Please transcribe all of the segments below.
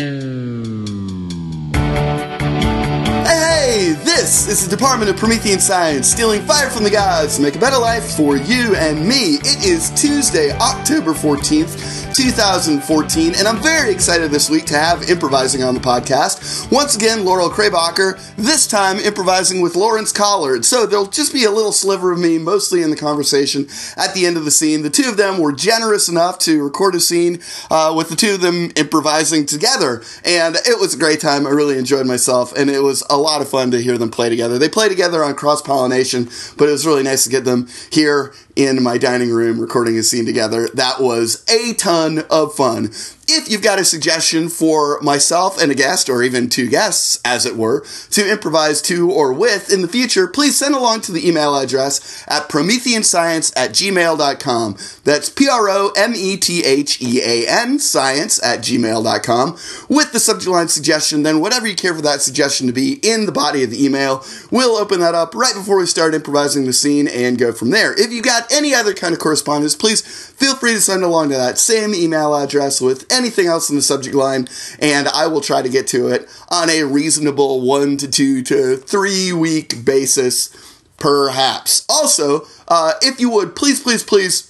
Hey, this is the Department of Promethean Science, stealing fire from the gods to make a better life for you and me. It is Tuesday, October 14th, 2014, and I'm very excited this week to have improvising on the podcast. Once again, Laurel Krabacher, this time improvising with Lawrence Collerd. So there'll just be a little sliver of me, mostly in the conversation at the end of the scene. The two of them were generous enough to record a scene uh, with the two of them improvising together, and it was a great time. I really enjoyed myself, and it was a lot of fun to hear them play together. They play together on cross pollination, but it was really nice to get them here in my dining room recording a scene together. That was a ton of fun. If you've got a suggestion for myself and a guest, or even two guests, as it were, to improvise to or with in the future, please send along to the email address at prometheanscience at gmail.com. That's P R O M E T H E A N, science at gmail.com, with the subject line suggestion. Then, whatever you care for that suggestion to be in the body of the email, we'll open that up right before we start improvising the scene and go from there. If you got any other kind of correspondence, please feel free to send along to that same email address with anything else in the subject line, and I will try to get to it on a reasonable one to two to three week basis, perhaps. Also, uh, if you would, please, please, please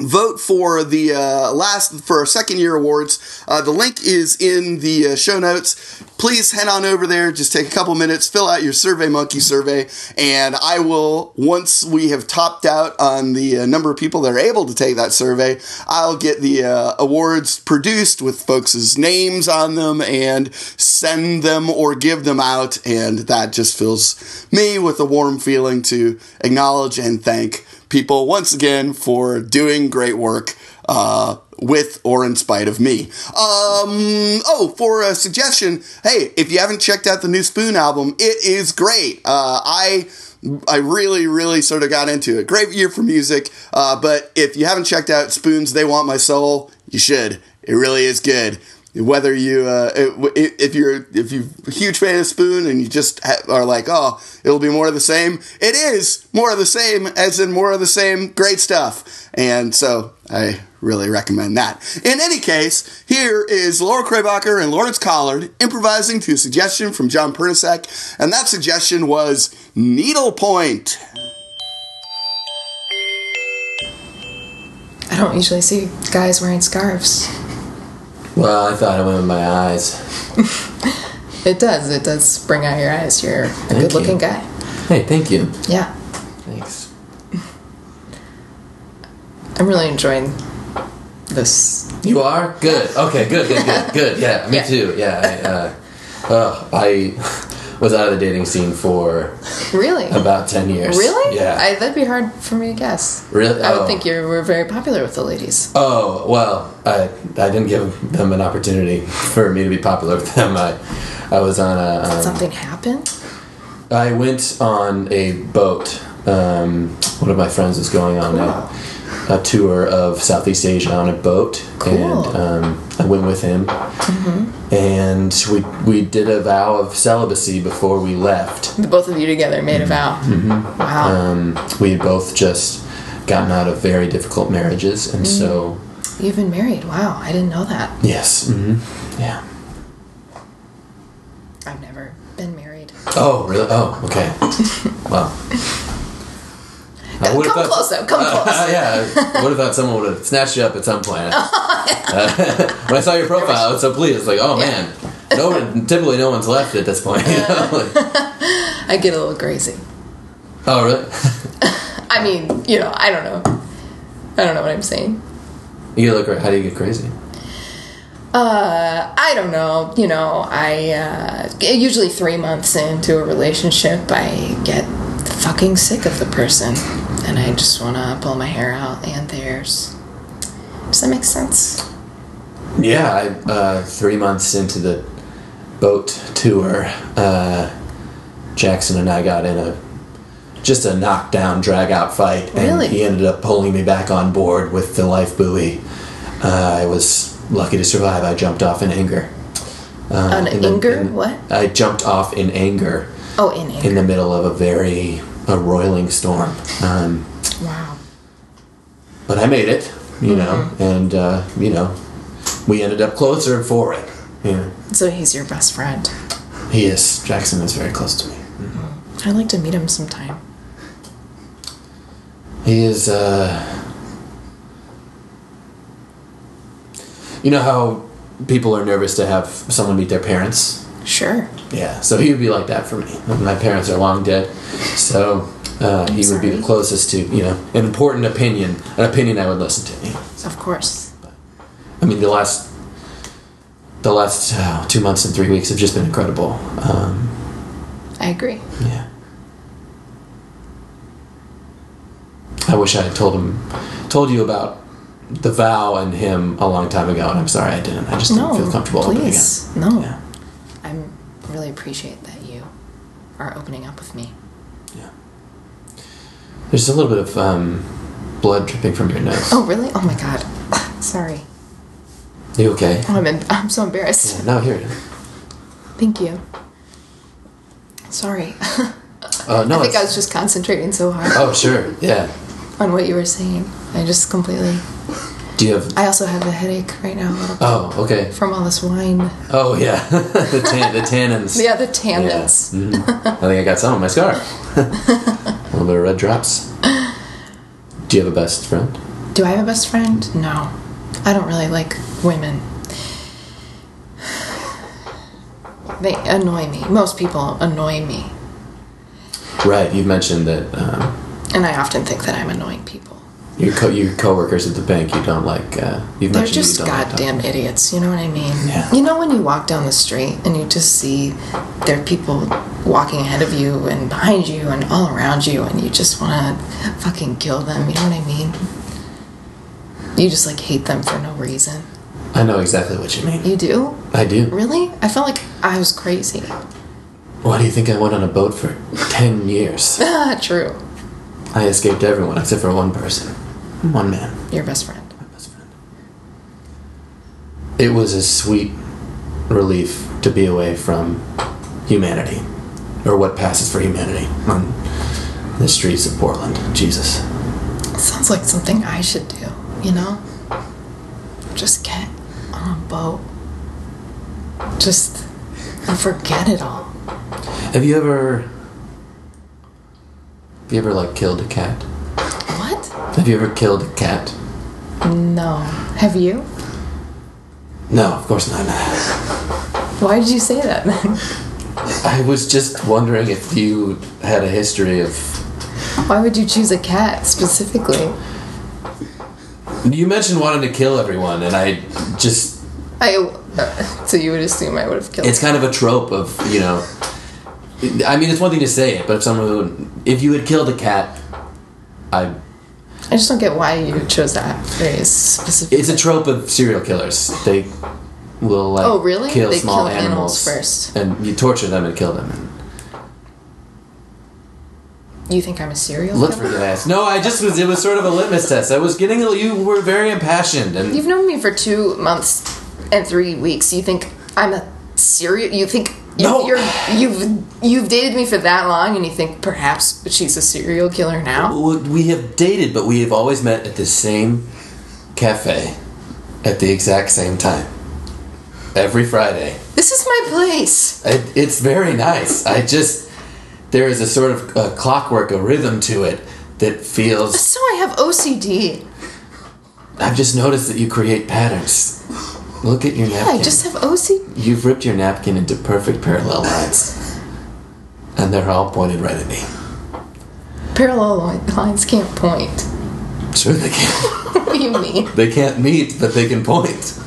vote for the uh, last for our second year awards. Uh, the link is in the uh, show notes. Please head on over there. Just take a couple minutes fill out your survey monkey survey and i will once we have topped out on the uh, number of people that are able to take that survey i'll get the uh, awards produced with folks' names on them and send them or give them out and that just fills me with a warm feeling to acknowledge and thank people once again for doing great work uh, with or in spite of me. Um, oh, for a suggestion, hey, if you haven't checked out the new Spoon album, it is great. Uh, I. I really, really sort of got into it. Great year for music, uh, but if you haven't checked out Spoons, They Want My Soul, you should. It really is good whether you uh, if you're if you're a huge fan of Spoon and you just are like, oh, it'll be more of the same. It is more of the same, as in more of the same great stuff. And so I really recommend that. In any case, here is Laura Krabacher and Lawrence Collerd improvising to a suggestion from Jon Pernisek, and that suggestion was needlepoint. I don't usually see guys wearing scarves. Well, I thought it went with my eyes. It does. It does bring out your eyes. You're a Thank good looking you. guy. Hey, thank you. Yeah. Thanks. I'm really enjoying this. You are good. Okay, good, good, good, good. Yeah, me Yeah. too. Yeah, I, uh, uh, I was out of the dating scene for Really? about ten years. Really? Yeah. I, that'd be hard for me to guess. Really? I would Oh. think you were very popular with the ladies. Oh well, I I didn't give them an opportunity for me to be popular with them. I I was on a um, Something happened? I went on a boat. Um, one of my friends was going on Wow. a, a tour of Southeast Asia on a boat, Cool. and um, I went with him. And we we did a vow of celibacy before we left. The both of you together made a vow. Mm-hmm. Wow. Um, we had both just gotten out of very difficult marriages, and so You've been married. Wow. I didn't know that. yes, hmm yeah. I've never been married. Oh really? Oh okay. well. I Come thought- close though. Come close. yeah, would have thought someone would have snatched you up at some point. Uh, when I saw your profile, I was so pleased. It's like, oh Yeah. man, no one. Typically, no one's left at this point. You know? Like, I get a little crazy. oh really? I mean, you know, I don't know. I don't know what I'm saying. You look. How do you get crazy? Uh, I don't know. You know, I uh, usually three months into a relationship, I get fucking sick of the person, and I just want to pull my hair out and theirs. Does that make sense? Yeah, I, uh, three months into the boat tour, uh, Jackson and I got in a just a knockdown, drag out fight, and he ended up pulling me back on board with the life buoy. Uh, I was lucky to survive. I jumped off in anger. Uh, in the- anger? in- What? I jumped off in anger Oh, in anger. in the middle of a very a roiling storm. Um, wow. but I made it, you know, and uh, you know, we ended up closer for it. Yeah. So he's your best friend. He is. Jackson is very close to me. I'd like to meet him sometime. He is, uh. You know how people are nervous to have someone meet their parents? Sure. Yeah, so he would be like that for me. My parents are long dead, so uh, he would be the closest to, you know, an important opinion, an opinion I would listen to. you know. Of course. I mean, the last, the last uh, two months and three weeks have just been incredible. Um, I agree. yeah. I wish I had told him, told you about the vow and him a long time ago, and I'm sorry I didn't. I just didn't feel comfortable please. No. Yeah. I really appreciate that you are opening up with me. Yeah. There's a little bit of um, blood dripping from your nose. Oh, really? Oh my god. Sorry. You okay? Oh, I'm, em- I'm so embarrassed. Yeah, no, here. Thank you. Sorry. Uh, no, I think it's- I was just concentrating so hard Oh, sure. Yeah. on what you were saying. I just completely. Do you have? I also have a headache right now a little bit Oh, okay. from all this wine. Oh, yeah. the tan, the tannins. Yeah, the Yeah. tannins. Mhm. I think I got some on my scarf. a little bit of red drops. Do you have a best friend? Do I have a best friend? No. I don't really like women. They annoy me. Most people annoy me. Right. You've mentioned that um, And I often think that I'm annoying people. Your co- your coworkers at the bank you don't like. Uh, you've They're just you don't like goddamn idiots, you know what I mean? Yeah. You know when you walk down the street and you just see there are people walking ahead of you and behind you and all around you and you just want to fucking kill them, you know what I mean? You just like hate them for no reason. I know exactly what you mean. You do? I do. Really? I felt like I was crazy. Why do you think I went on a boat for ten years? Ah, true. I escaped everyone except for one person, one man. Your best friend. my best friend. It was a sweet relief to be away from humanity, or what passes for humanity, on the streets of Portland. Jesus. Sounds like something I should do, you know? Just get on a boat. Just forget it all. Have you ever? Have you ever like killed a cat? Have you ever killed a cat? No. Have you? No, of course not. Why did you say that? I was just wondering if you had a history of. Why would you choose a cat specifically? You mentioned wanting to kill everyone, and I just I. Uh, so you would assume I would have killed. it's kind of a trope of you know i mean it's one thing to say it but if someone, if you had killed a cat i I just don't get why you chose that phrase specifically. it's a trope of serial killers they will like Oh, really? kill They small kill animals animals, first. and you torture them and kill them and You think I'm a serial look for killer? your ass no i just was it was sort of a litmus test i was getting a you were very impassioned and You've known me for two months and three weeks. You think I'm a serial? You think No. you're you've you've dated me for that long, and you think perhaps she's a serial killer now? we have dated but we have always met at the same cafe at the exact same time every friday This is my place. It, it's very nice. I just there is a sort of a clockwork, a rhythm to it that feels. So I have OCD. I've just noticed that you create patterns. Look at your Yeah, napkin. I just have OCD. You've ripped your napkin into perfect parallel lines, and they're all pointed right at me. Parallel lines can't point. Sure, they can. what do you mean? they can't meet, but they can point.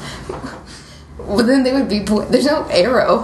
Well, then they would be. Point- There's no arrow.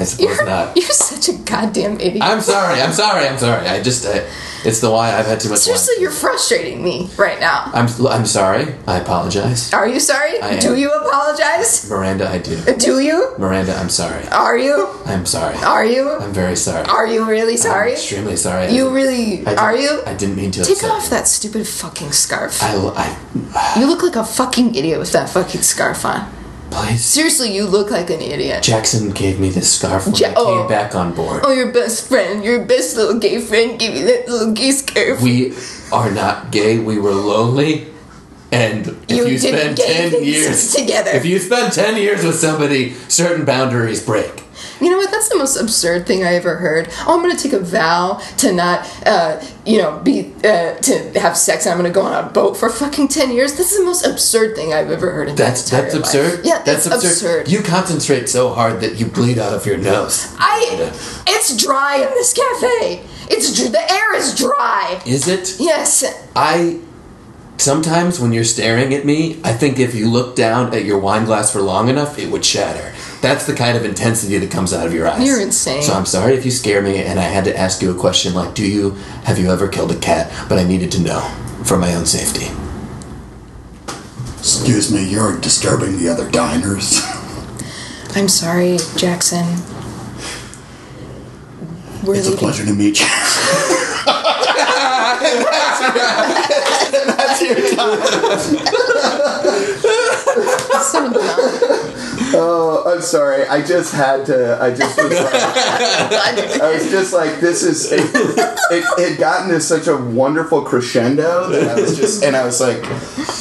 I suppose You're, not. you're such a goddamn idiot. I'm sorry. I'm sorry. I'm sorry. I just. I, it's the why I've had too much. Seriously, wine. you're frustrating me right now. I'm. I'm sorry. I apologize, Are you sorry? I am. Do you apologize? Miranda. I do. Uh, do you? Miranda. I'm sorry. Are you? I'm sorry. Are you? I'm very sorry. Are you really sorry? I'm extremely sorry. You didn't- really I are you? I didn't mean to. Take off you. that stupid fucking scarf. I, I, You look like a fucking idiot with that fucking scarf on. Please. Seriously, you look like an idiot. Jackson gave me this scarf when Ja- I oh. came back on board. Oh, your best friend, your best little gay friend gave you that little gay scarf. We are not gay. We were lonely, And if You you, spend 10 years together. If you spend 10 years with somebody, certain boundaries break. You know what? That's the most absurd thing I ever heard. Oh, I'm going to take a vow to not, uh, you know, be uh, to have sex. and I'm going to go on a boat for fucking ten years. This is the most absurd thing I've ever heard in That's my that's life. absurd. Yeah, that's it's absurd. You concentrate so hard that you bleed out of your nose. I. It's dry in this cafe. It's the air is dry. Is it? Yes. I sometimes when you're staring at me, I think if you look down at your wine glass for long enough, it would shatter. That's the kind of intensity that comes out of your eyes. You're insane. So I'm sorry if you scare me and I had to ask you a question like, do you have you ever killed a cat? But I needed to know for my own safety. Excuse me, you're disturbing the other diners. I'm sorry, Jackson. We're It's a pleasure to meet you. That's your time. So dumb. Oh, I'm sorry. I just had to. I just was like, I was just like, this is. It, it, it gotten to such a wonderful crescendo that I was just, and I was like,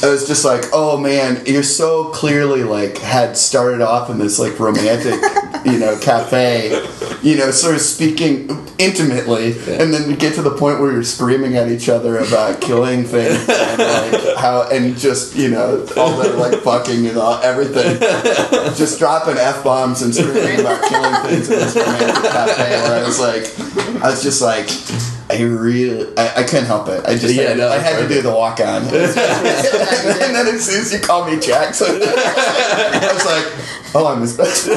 I was just like, oh man, you're so clearly like had started off in this like romantic, you know, cafe, you know, sort of speaking intimately, and then you get to the point where you're screaming at each other about killing things and like how, and just you know, all the like fucking and all everything just dropping f bombs and screaming about killing things in this romantic cafe. Where I was like, I was just like, I really, I, I couldn't help it. I just, Yeah, had, no, I had to do the walk on. and then as soon as you call me Jackson, I was like, oh, I'm his best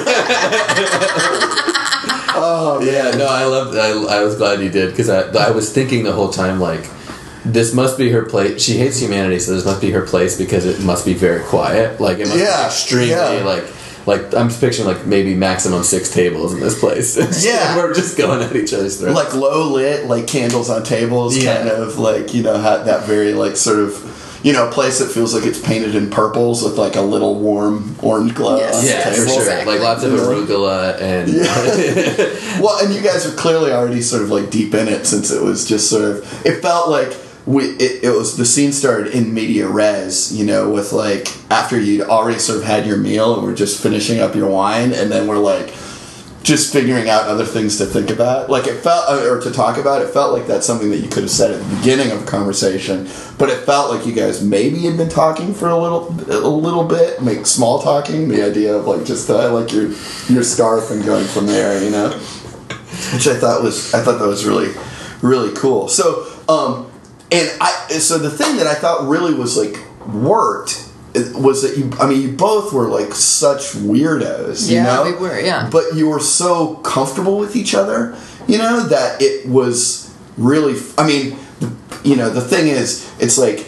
oh Yeah, no, I loved. I, I was glad you did because I I was thinking the whole time like. This must be her place. She hates humanity, so this must be her place because it must be very quiet. Like it must Yeah, be extremely yeah. like like I'm just picturing like maybe maximum six tables in this place. Yeah. we're just going at each other's throats. like low lit, like candles on tables, Yeah. kind of like you know ha- that very like sort of you know place that feels like it's painted in purples with like a little warm orange glow. Yes. yeah, for sure. Exactly. Like lots of arugula and Well, and you guys were clearly already sort of like deep in it since it was just sort of. It felt like we. It, it was the scene started in media res, you know, with like after you'd already sort of had your meal and we're just finishing up your wine, and then we're like just figuring out other things to think about. Like it felt, uh, or to talk about. It felt like that's something that you could have said at the beginning of a conversation, but it felt like you guys maybe had been talking for a little, a little bit, make small talking. The idea of like just uh, like your your scarf and going from there, you know which I thought was I thought that was really really cool. So um and I so the thing that I thought really was like worked was that you I mean you both were like such weirdos, you Yeah, know? we were, yeah. But you were so comfortable with each other, you know, that it was really I mean, you know, the thing is it's like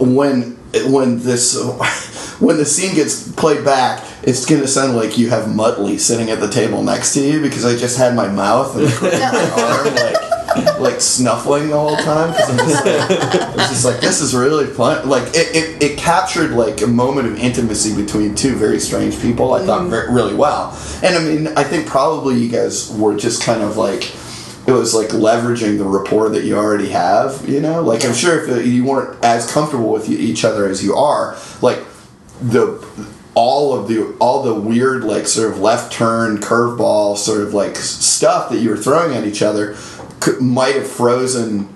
when when this when the scene gets played back, it's gonna sound like you have Muttley sitting at the table next to you because I just had my mouth and my arm like like snuffling the whole time because I'm just like, I was just like this is really fun. Like it, it, it captured like a moment of intimacy between two very strange people. I thought mm-hmm. very, really well, and I mean I think probably you guys were just kind of like it was like leveraging the rapport that you already have, you know? Like, I'm sure if you weren't as comfortable with each other as you are, like, the all of the all the weird like sort of left turn curveball sort of like stuff that you were throwing at each other could, might have frozen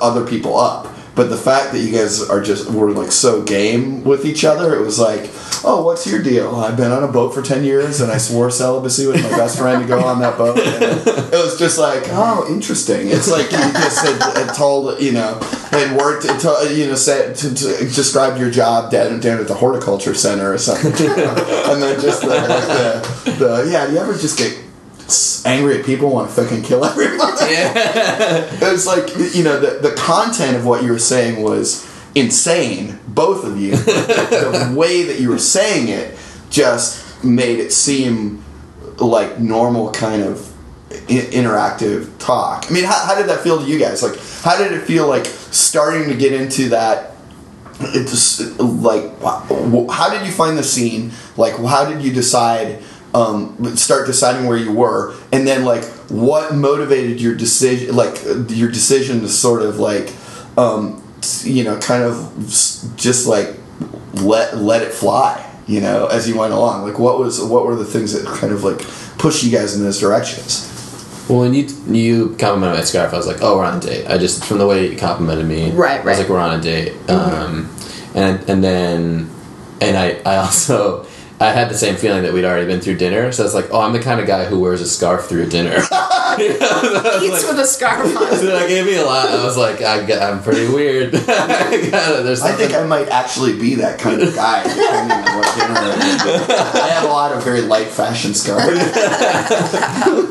other people up. But the fact that you guys are just were like so game with each other it was like oh what's your deal? I've been on a boat for 10 years and i swore celibacy with my best friend to go on that boat. And it was just like oh interesting. It's like you just had, had told you know had worked to, you know said to, to described your job down, down at the horticulture center or something. And then just the, the, the yeah you ever just get angry at people want to fucking kill everybody. It was like you know the, the content of what you were saying was insane both of you. The way that you were saying it just made it seem like normal kind of I- interactive talk. I mean how, how did that feel to you guys? Like how did it feel like starting to get into that it's like how did you find the scene? Like how did you decide um, start deciding where you were and then like what motivated your decision like your decision to sort of like um, you know, kind of just like let let it fly, you know, as you went along? Like, what was what were the things that kind of like pushed you guys in those directions? Well, when you you complimented my scarf, I was like, "Oh, we're on a date." I just from the way you complimented me, Right, right. I was like, "We're on a date," um, and and then and I I also I had the same feeling that we'd already been through dinner, so I was like, "Oh, I'm the kind of guy who wears a scarf through a dinner." Eats with a scarf on. so that gave me a lot. I was like, I, am pretty weird. There's I think I might actually be that kind of guy, depending on what dinner. it is. I have a lot of very light fashion scarves.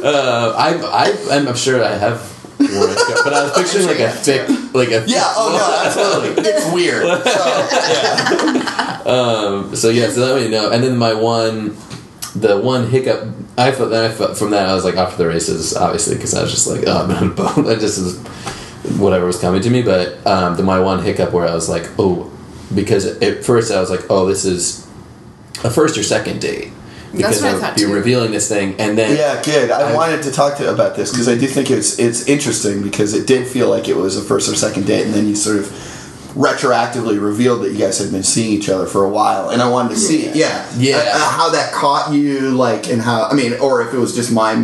uh, I, I, I'm sure I have worn a scarf, but I was picturing like a thick, like a Yeah. Oh no, absolutely. It's weird. So, Um, so yeah, so let me know. And then my one, the one hiccup. I felt then I felt from that I was like off to the races, obviously, because I was just like, oh, I'm on a boat. I just was whatever was coming to me. But um, the my one hiccup where I was like, oh, because at first I was like, oh, this is a first or second date. That's Because what I would thought, be revealing this thing, and then yeah, good. I, I- wanted to talk to you about this because I do think it's it's interesting because it did feel like it was a first or second date, and then you sort of retroactively revealed that you guys had been seeing each other for a while, and I wanted to see, yeah, Yeah. uh, uh, how that caught you, like, and how I mean, or if it was just my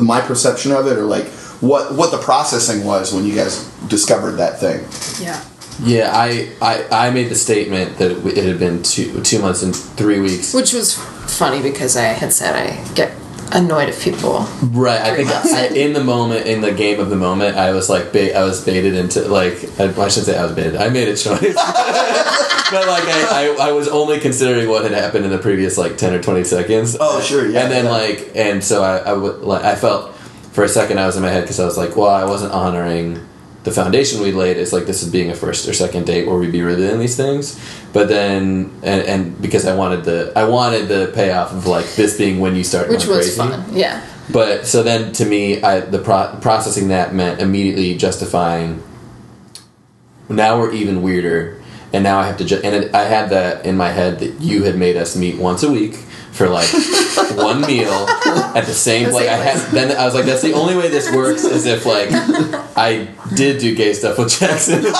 my perception of it, or like what what the processing was when you guys discovered that thing. Yeah. yeah, I, I I made the statement that it had been two two months and three weeks. Which was funny because I had said I get annoyed if people. Right, I think. I, in the moment, in the game of the moment, I was like, bait, I was baited into like, I, I shouldn't say I was baited. I made a choice, but like, I, I, I was only considering what had happened in the previous like ten or twenty seconds. Oh, sure, yeah, And then yeah. like, and so I, I would like, I felt for a second I was in my head because I was like, well, I wasn't honoring the foundation we laid. is like this is being a first or second date where we'd be revealing these things, but then and, and because I wanted the I wanted the payoff of like this being when you start Which was crazy. fun. Yeah. But so then to me, I, the pro- processing that meant immediately justifying. Now we're even weirder, and now I have to. Ju- and it, I had that in my head that you had made us meet once a week for like one meal at the same. The like I had. Then I was like, that's the only way this works is if like I did do gay stuff with Jackson.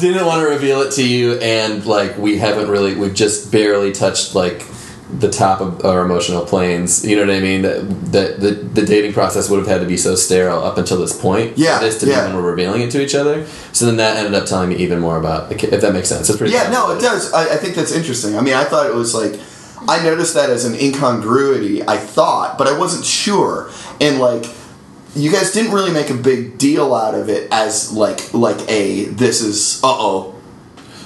Didn't want to reveal it to you, and like we haven't really. We've just barely touched like the top of our emotional planes. You know what I mean? That that the, the dating process would have had to be so sterile up until this point. Yeah, for this to yeah. be when we're revealing it to each other. So then that ended up telling me even more about the kid. If that makes sense, it's pretty. Yeah, no, it does. I, I think that's interesting. I mean, I thought it was like I noticed that as an incongruity. I thought, but I wasn't sure. And like, you guys didn't really make a big deal out of it as like like a this is uh oh,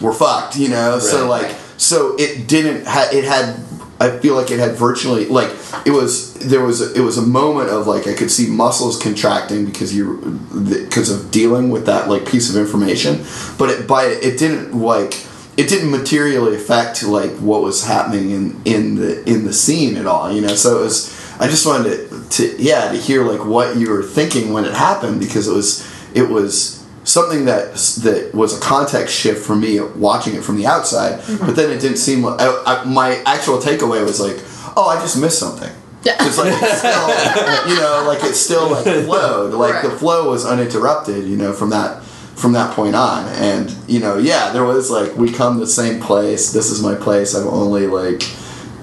we're fucked. You know. So like, so it didn't. Ha- it had. I feel like it had virtually like it was there was a, it was a moment of like I could see muscles contracting because you because of dealing with that like piece of information, but it by it didn't like it didn't materially affect like what was happening in in the in the scene at all. You know, so it was I just wanted to, to yeah to hear like what you were thinking when it happened because it was it was something that that was a context shift for me watching it from the outside. Mm-hmm. But then it didn't seem like I, I, my actual takeaway was like, oh, I just missed something. Yeah. It's like it's still, you know, like it still like flowed, like the flow was uninterrupted, you know, from that from that point on. And you know, yeah, there was like we come to the same place. This is my place. I've only like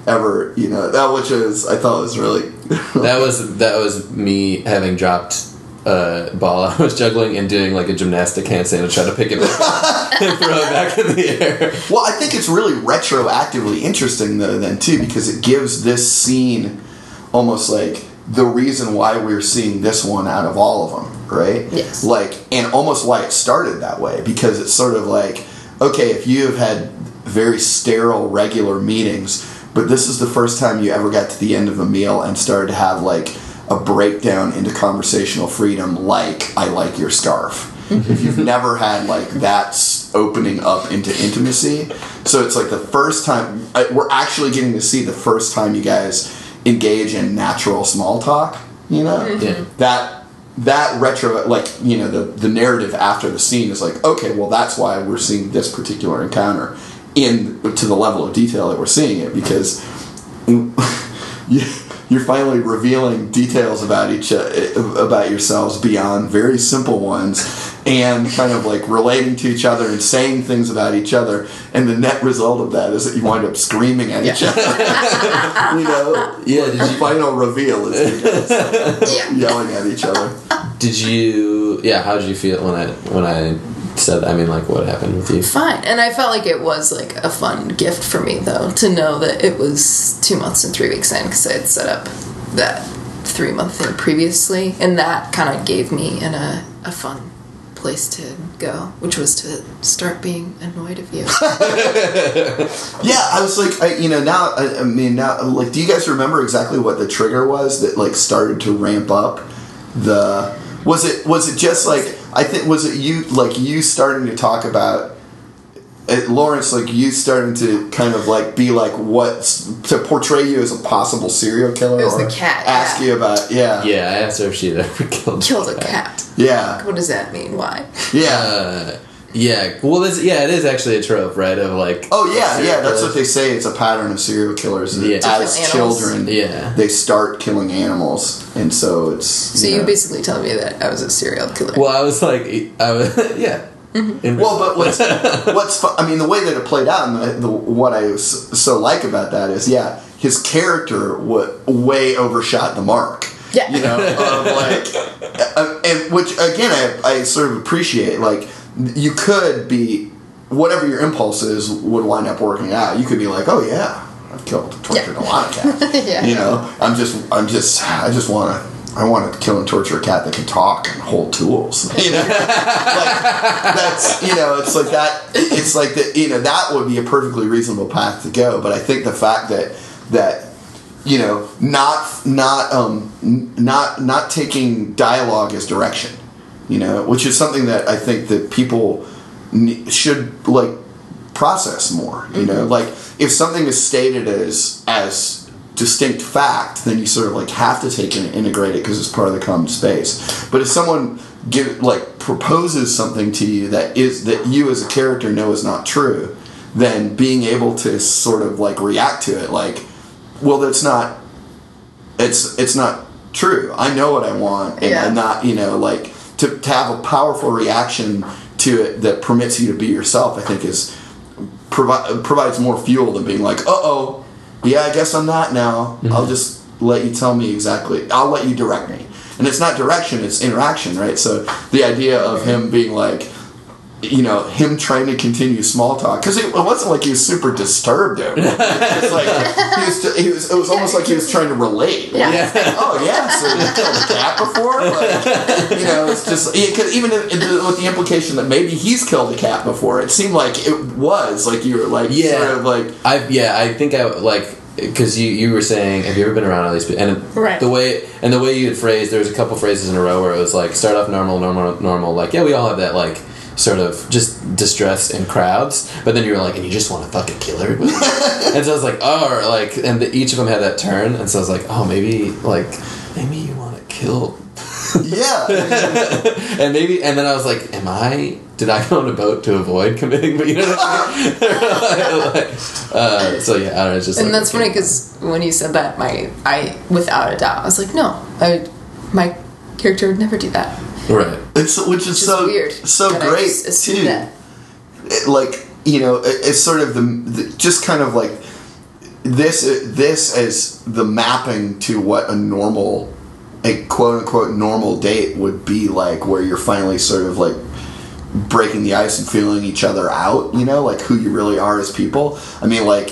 ever, you know, that which is I thought was really. That was that was me having dropped a ball I was juggling and doing like a gymnastic handstand to try to pick it up and throw it back in the air. Well, I think it's really retroactively interesting though, then too, because it gives this scene almost like the reason why we're seeing this one out of all of them, right? Yes. Like, and almost why it started that way, because it's sort of like, okay, if you have had very sterile, regular meetings, but this is the first time you ever got to the end of a meal and started to have like a breakdown into conversational freedom, like I like your scarf. Mm-hmm. if you've never had like that s- opening up into intimacy, so it's like the first time we're actually getting to see the first time you guys engage in natural small talk. You know, Yeah. that that retro like you know the the narrative after the scene is like okay well that's why we're seeing this particular encounter in to the level of detail that we're seeing it because you, you're finally revealing details about each uh, about yourselves beyond very simple ones and kind of like relating to each other and saying things about each other. And the net result of that is that you wind up screaming at each other. you know? Yeah, did The you- final reveal is you guys Yeah. yelling at each other. Did you? Yeah. How did you feel when I when I said? I mean, like, what happened with you? Fine. And I felt like it was like a fun gift for me though to know that it was two months and three weeks in because I had set up that three month thing previously, and that kind of gave me an, a a fun place to go, which was to start being annoyed of you. Yeah, I was like, I, you know, now, I, I mean, now, like, do you guys remember exactly what the trigger was that like started to ramp up the? Was it was it just like I think was it you like you starting to talk about uh, Lawrence like you starting to kind of like be like what to portray you as a possible serial killer It was or the cat, ask yeah. you about yeah Yeah, I asked her if she'd ever killed Killed a cat. yeah What does that mean? Why? yeah Uh, yeah. Well, this, yeah, it is actually a trope, right? Of like. Oh yeah, yeah. That's killers. what they say. It's a pattern of serial killers. Yeah. As kill children, Yeah. they start killing animals, and so it's. So you you basically telling me that I was a serial killer. Well, I was like, I was, yeah. In- Well, but what's what's fu- I mean, the way that it played out, and the, the, what I s- so like about that is, yeah, his character w- way overshot the mark. Yeah. you know, of like, uh, and which again, I, I sort of appreciate. Like, you could be whatever your impulse is would wind up working out. You could be like, oh yeah, I've killed, tortured a lot of cats. Yeah. You know, I'm just, I'm just, I just want to. I want to kill and torture a cat that can talk and hold tools. You know, like that's you know, it's like that. It's like that. You know, that would be a perfectly reasonable path to go. But I think the fact that that you know, not not um not not taking dialogue as direction, you know, which is something that I think that people should like process more. You know, like if something is stated as as distinct fact, then you sort of like have to take it and integrate it because it's part of the common space. But if someone give like proposes something to you that is that you as a character know is not true, then being able to sort of like react to it like, well, that's not it's it's not true. I know what I want, and Yeah. I'm not you know like to to have a powerful reaction to it that permits you to be yourself. I think is provi- provides more fuel than being like, uh oh, yeah, I guess I'm not now. Mm-hmm. I'll just let you tell me exactly. I'll let you direct me. And it's not direction; it's interaction, right? So the idea of him being like. You know him trying to continue small talk because it, it wasn't like he was super disturbed. Over it. It's like he was, he was. It was almost like he was trying to relate. Yeah. Yeah. Oh yeah, so you killed a cat before? Like, you know, it's just yeah, 'cause even if- if- with the implication that maybe he's killed a cat before. It seemed like it was like you were like Yeah. sort of like I yeah, I think I like because you you were saying, have you ever been around all these people? And Right. the way and the way you had phrased, there was a couple phrases in a row where it was like start off normal, normal, normal. Like yeah, we all have that like sort of just distress in crowds, but then you were like, and you just want to fucking kill everybody. and so I was like, oh, or like, and the, each of them had that turn, and so I was like, oh, maybe like maybe you want to kill. yeah. and maybe, and then I was like, "Am I? Did I go on a boat to avoid committing?" But you know, what I mean? Like, uh, so yeah, I don't know. It's just and like, that's funny because when you said that, my I without a doubt, I was like, no, I my character would never do that. Right. It's which is is so weird so that I great just assumed too. that. It- like you know, it- it's sort of the, the just kind of like this this as the mapping to what a normal a quote unquote normal date would be like, where you're finally sort of like breaking the ice and feeling each other out. You know, like who you really are as people. I mean, like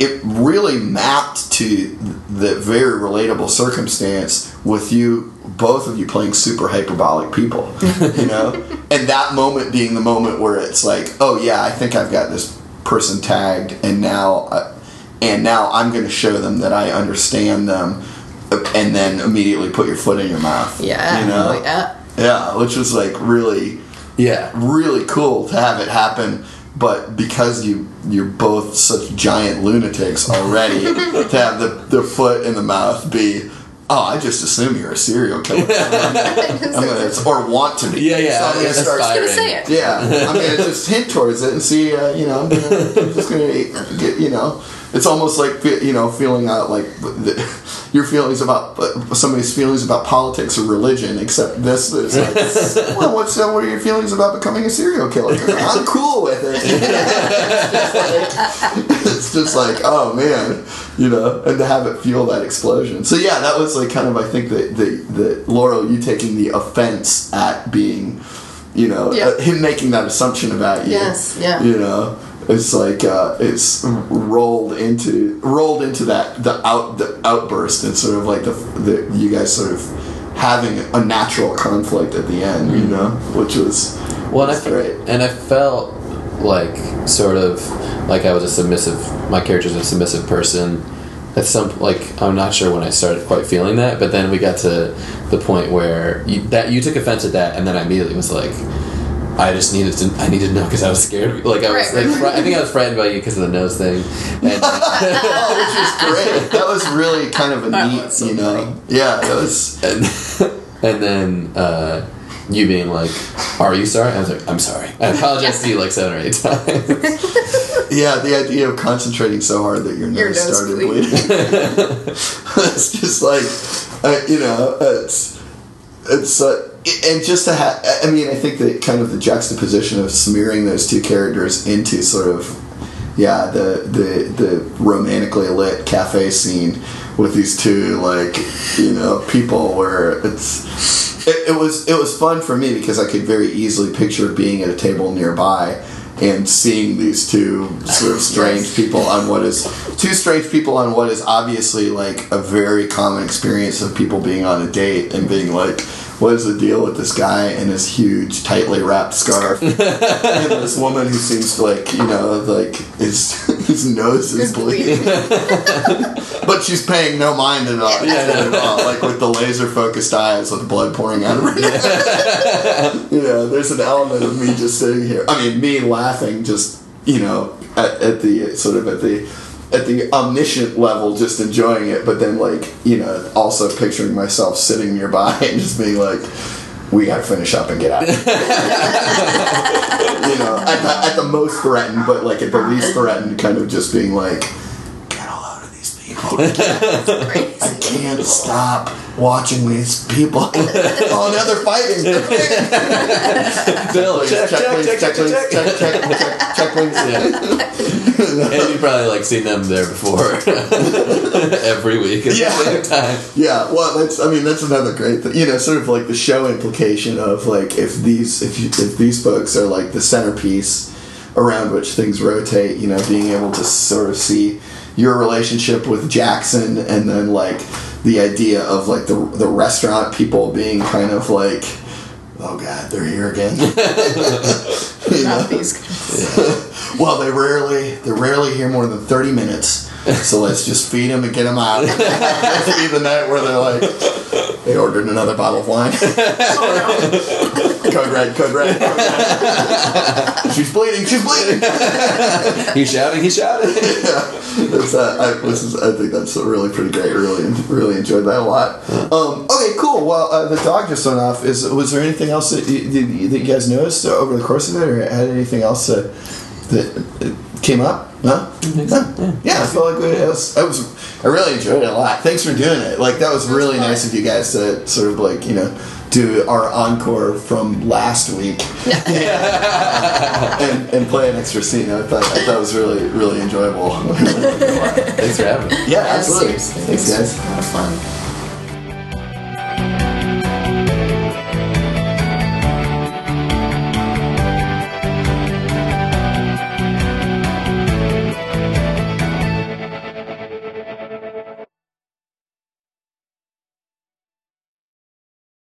it really mapped to the very relatable circumstance with you both of you playing super hyperbolic people you know and that moment being the moment where it's like oh yeah i think i've got this person tagged and now uh, and now i'm going to show them that i understand them uh, and then immediately put your foot in your mouth Yeah, you know oh, yeah. yeah which was like really Yeah. really cool to have it happen but because you you're both such giant lunatics already to have the, the foot in the mouth be oh I just assume you're a serial killer I'm gonna, or want to be Yeah, yeah. so I'm gonna start I was gonna say it. yeah I'm gonna just hint towards it and see uh, you know I'm, gonna, I'm just gonna get you know it's almost like you know feeling out like the, your feelings about uh, somebody's feelings about politics or religion. Except this is like, well, what's uh, what are your feelings about becoming a serial killer? I'm cool with it. it's just like oh man, you know, and to have it fuel that explosion. So yeah, that was like kind of I think that the the Laurel you taking the offense at being. You know, Yeah. uh, him making that assumption about you. Yes, yeah. You know, it's like uh, it's rolled into rolled into that the out the outburst and sort of like the, the you guys sort of having a natural conflict at the end. You know, which was Well, and I, was great. and I felt like sort of like I was a submissive. My character's a submissive person. At some like I'm not sure when I started quite feeling that, but then we got to the point where you, that you took offense at that, and then I immediately was like, I just needed to. I needed to know because I was scared. Like I was Right, like, right. fri- I think I was frightened by you because of the nose thing. And, oh, which was great. That was really kind of a That neat, was so you know. Yeah, that was. and, and then uh, you being like, "Are you sorry?" I was like, "I'm sorry." I apologized to you like seven or eight times. Yeah, the idea of concentrating so hard that your nose, Your nose started bleeding. bleeding. it's just like, uh, you know, it's it's uh, and just to have. I mean, I think that kind of the juxtaposition of smearing those two characters into sort of, yeah, the the the romantically lit cafe scene with these two like you know people where it's it, it was it was fun for me because I could very easily picture being at a table nearby and seeing these two sort of strange people on what is two strange people on what is obviously like a very common experience of people being on a date and being like what is the deal with this guy and his huge tightly wrapped scarf? And this woman who seems like you know like his his nose is Is bleeding. but she's paying no mind at all, yeah, at all. Like with the laser focused eyes with blood pouring out of her you know, there's an element of me just sitting here. I mean, me laughing, just you know, at, at the sort of at the at the omniscient level, just enjoying it. But then, like you know, also picturing myself sitting nearby and just being like, "We got to finish up and get out." you know, at the, at the most threatened, but like at the least threatened, kind of just being like, "Get a load of these people." I can't stop watching these people. oh, now they're fighting. Bill, check, check, please, check, check, please, check, check, check, check, check, please. Yeah. and you've probably like seen them there before every week at Yeah. the same time. Yeah, well, that's. I mean, that's another great thing. You know, sort of like the show implication of like if these if you, if these folks are like the centerpiece around which things rotate. You know, being able to sort of see your relationship with Jackson, and then like the idea of like the the restaurant people being kind of like. Oh God, they're here again. You know? Not these guys. Well, they rarely they're rarely here more than thirty minutes. So let's just feed them and get them out. Be the night where they're like, they ordered another bottle of wine. code red, code red, code red. she's bleeding, she's bleeding. He's shouting, he's shouting. That's, uh, I, this is, I think that's really pretty great. Really, really enjoyed that a lot. Um, okay, cool. Well, uh, the dog just went off. Is was there anything else that you, that you- that you guys noticed over the course of it, or had anything else that that came up? No. No? Yeah, I felt like it was, I was. I really enjoyed it a lot. Thanks for doing it. Like that was really fun. nice of you guys to sort of like you know do our encore from last week and, and play an extra scene. I thought I thought it was really really enjoyable. Thanks for having me. Yeah, Yeah, absolutely. seriously. Thanks, guys. A lot of fun.